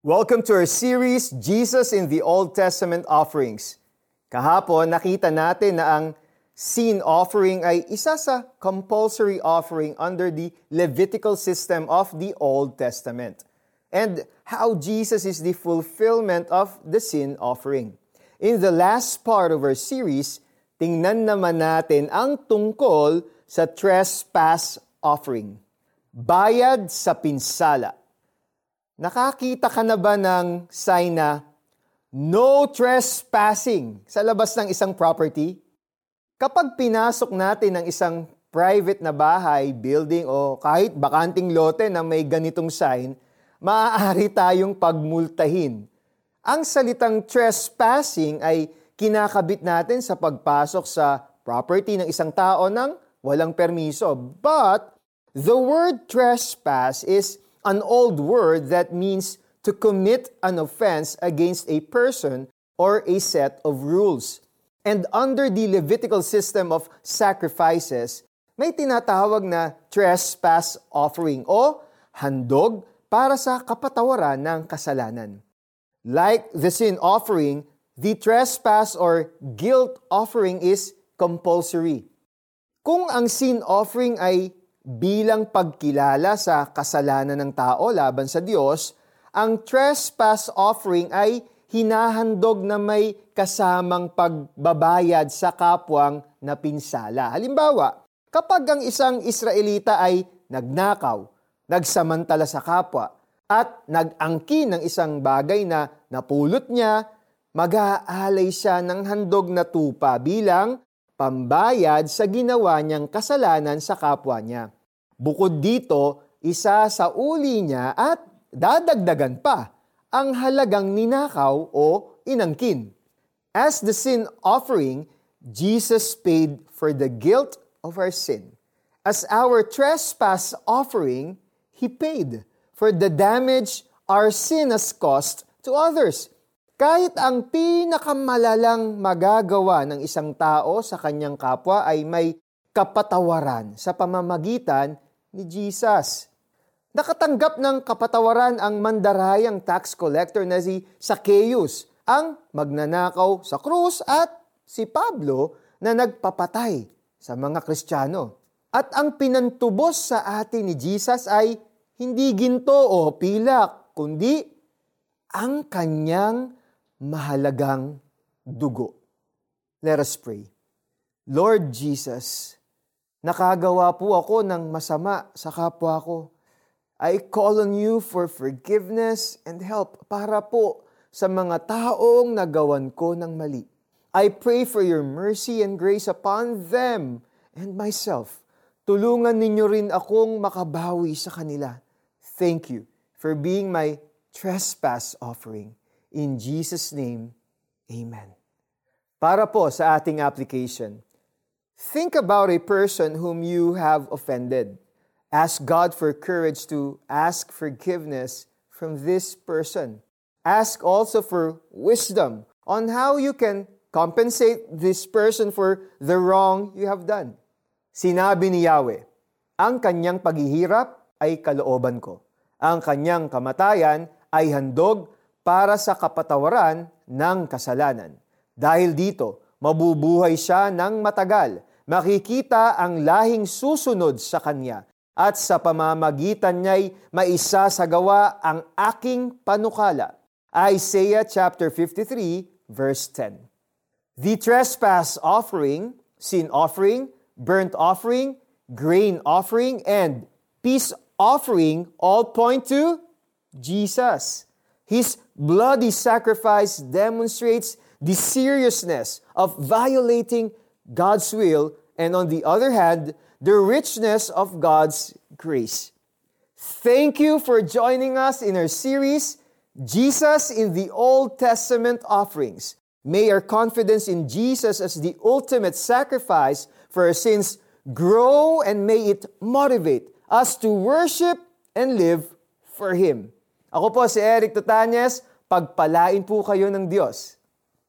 Welcome to our series, Jesus in the Old Testament Offerings. Kahapon, nakita natin na ang sin offering ay isa sa compulsory offering under the Levitical system of the Old Testament. And how Jesus is the fulfillment of the sin offering. In the last part of our series, tingnan naman natin ang tungkol sa trespass offering. Bayad sa pinsala. Nakakita ka na ba ng sign na no trespassing sa labas ng isang property? Kapag pinasok natin ng isang private na bahay, building o kahit bakanting lote na may ganitong sign, maaari tayong pagmultahin. Ang salitang trespassing ay kinakabit natin sa pagpasok sa property ng isang tao ng walang permiso. But the word trespass is an old word that means to commit an offense against a person or a set of rules. And under the Levitical system of sacrifices, may tinatawag na trespass offering o handog para sa kapatawaran ng kasalanan. Like the sin offering, the trespass or guilt offering is compulsory. Kung ang sin offering ay bilang pagkilala sa kasalanan ng tao laban sa Diyos, ang trespass offering ay hinahandog na may kasamang pagbabayad sa kapwang napinsala. Halimbawa, kapag ang isang Israelita ay nagnakaw, nagsamantala sa kapwa, at nag-angkin ng isang bagay na napulot niya, mag-aalay siya ng handog na tupa bilang pambayad sa ginawa niyang kasalanan sa kapwa niya. Bukod dito, isa sa uli niya at dadagdagan pa ang halagang ninakaw o inangkin. As the sin offering, Jesus paid for the guilt of our sin. As our trespass offering, He paid for the damage our sin has caused to others. Kahit ang pinakamalalang magagawa ng isang tao sa kanyang kapwa ay may kapatawaran sa pamamagitan ni Jesus. Nakatanggap ng kapatawaran ang mandarayang tax collector na si Zacchaeus, ang magnanakaw sa krus at si Pablo na nagpapatay sa mga Kristiyano. At ang pinantubos sa atin ni Jesus ay hindi ginto o pilak, kundi ang kanyang mahalagang dugo. Let us pray. Lord Jesus, nakagawa po ako ng masama sa kapwa ko. I call on you for forgiveness and help para po sa mga taong nagawan ko ng mali. I pray for your mercy and grace upon them and myself. Tulungan ninyo rin akong makabawi sa kanila. Thank you for being my trespass offering. In Jesus' name, Amen. Para po sa ating application, think about a person whom you have offended. Ask God for courage to ask forgiveness from this person. Ask also for wisdom on how you can compensate this person for the wrong you have done. Sinabi ni Yahweh, ang kanyang paghihirap ay kalooban ko. Ang kanyang kamatayan ay handog para sa kapatawaran ng kasalanan. Dahil dito, mabubuhay siya ng matagal, makikita ang lahing susunod sa kanya, at sa pamamagitan niya'y maisasagawa ang aking panukala. Isaiah chapter 53 verse 10. The trespass offering, sin offering, burnt offering, grain offering, and peace offering all point to Jesus. His bloody sacrifice demonstrates the seriousness of violating God's will, and on the other hand, the richness of God's grace. Thank you for joining us in our series, Jesus in the Old Testament Offerings. May our confidence in Jesus as the ultimate sacrifice for our sins grow and may it motivate us to worship and live for Him. Ako po si Eric Tutanyes. Pagpalain po kayo ng Diyos.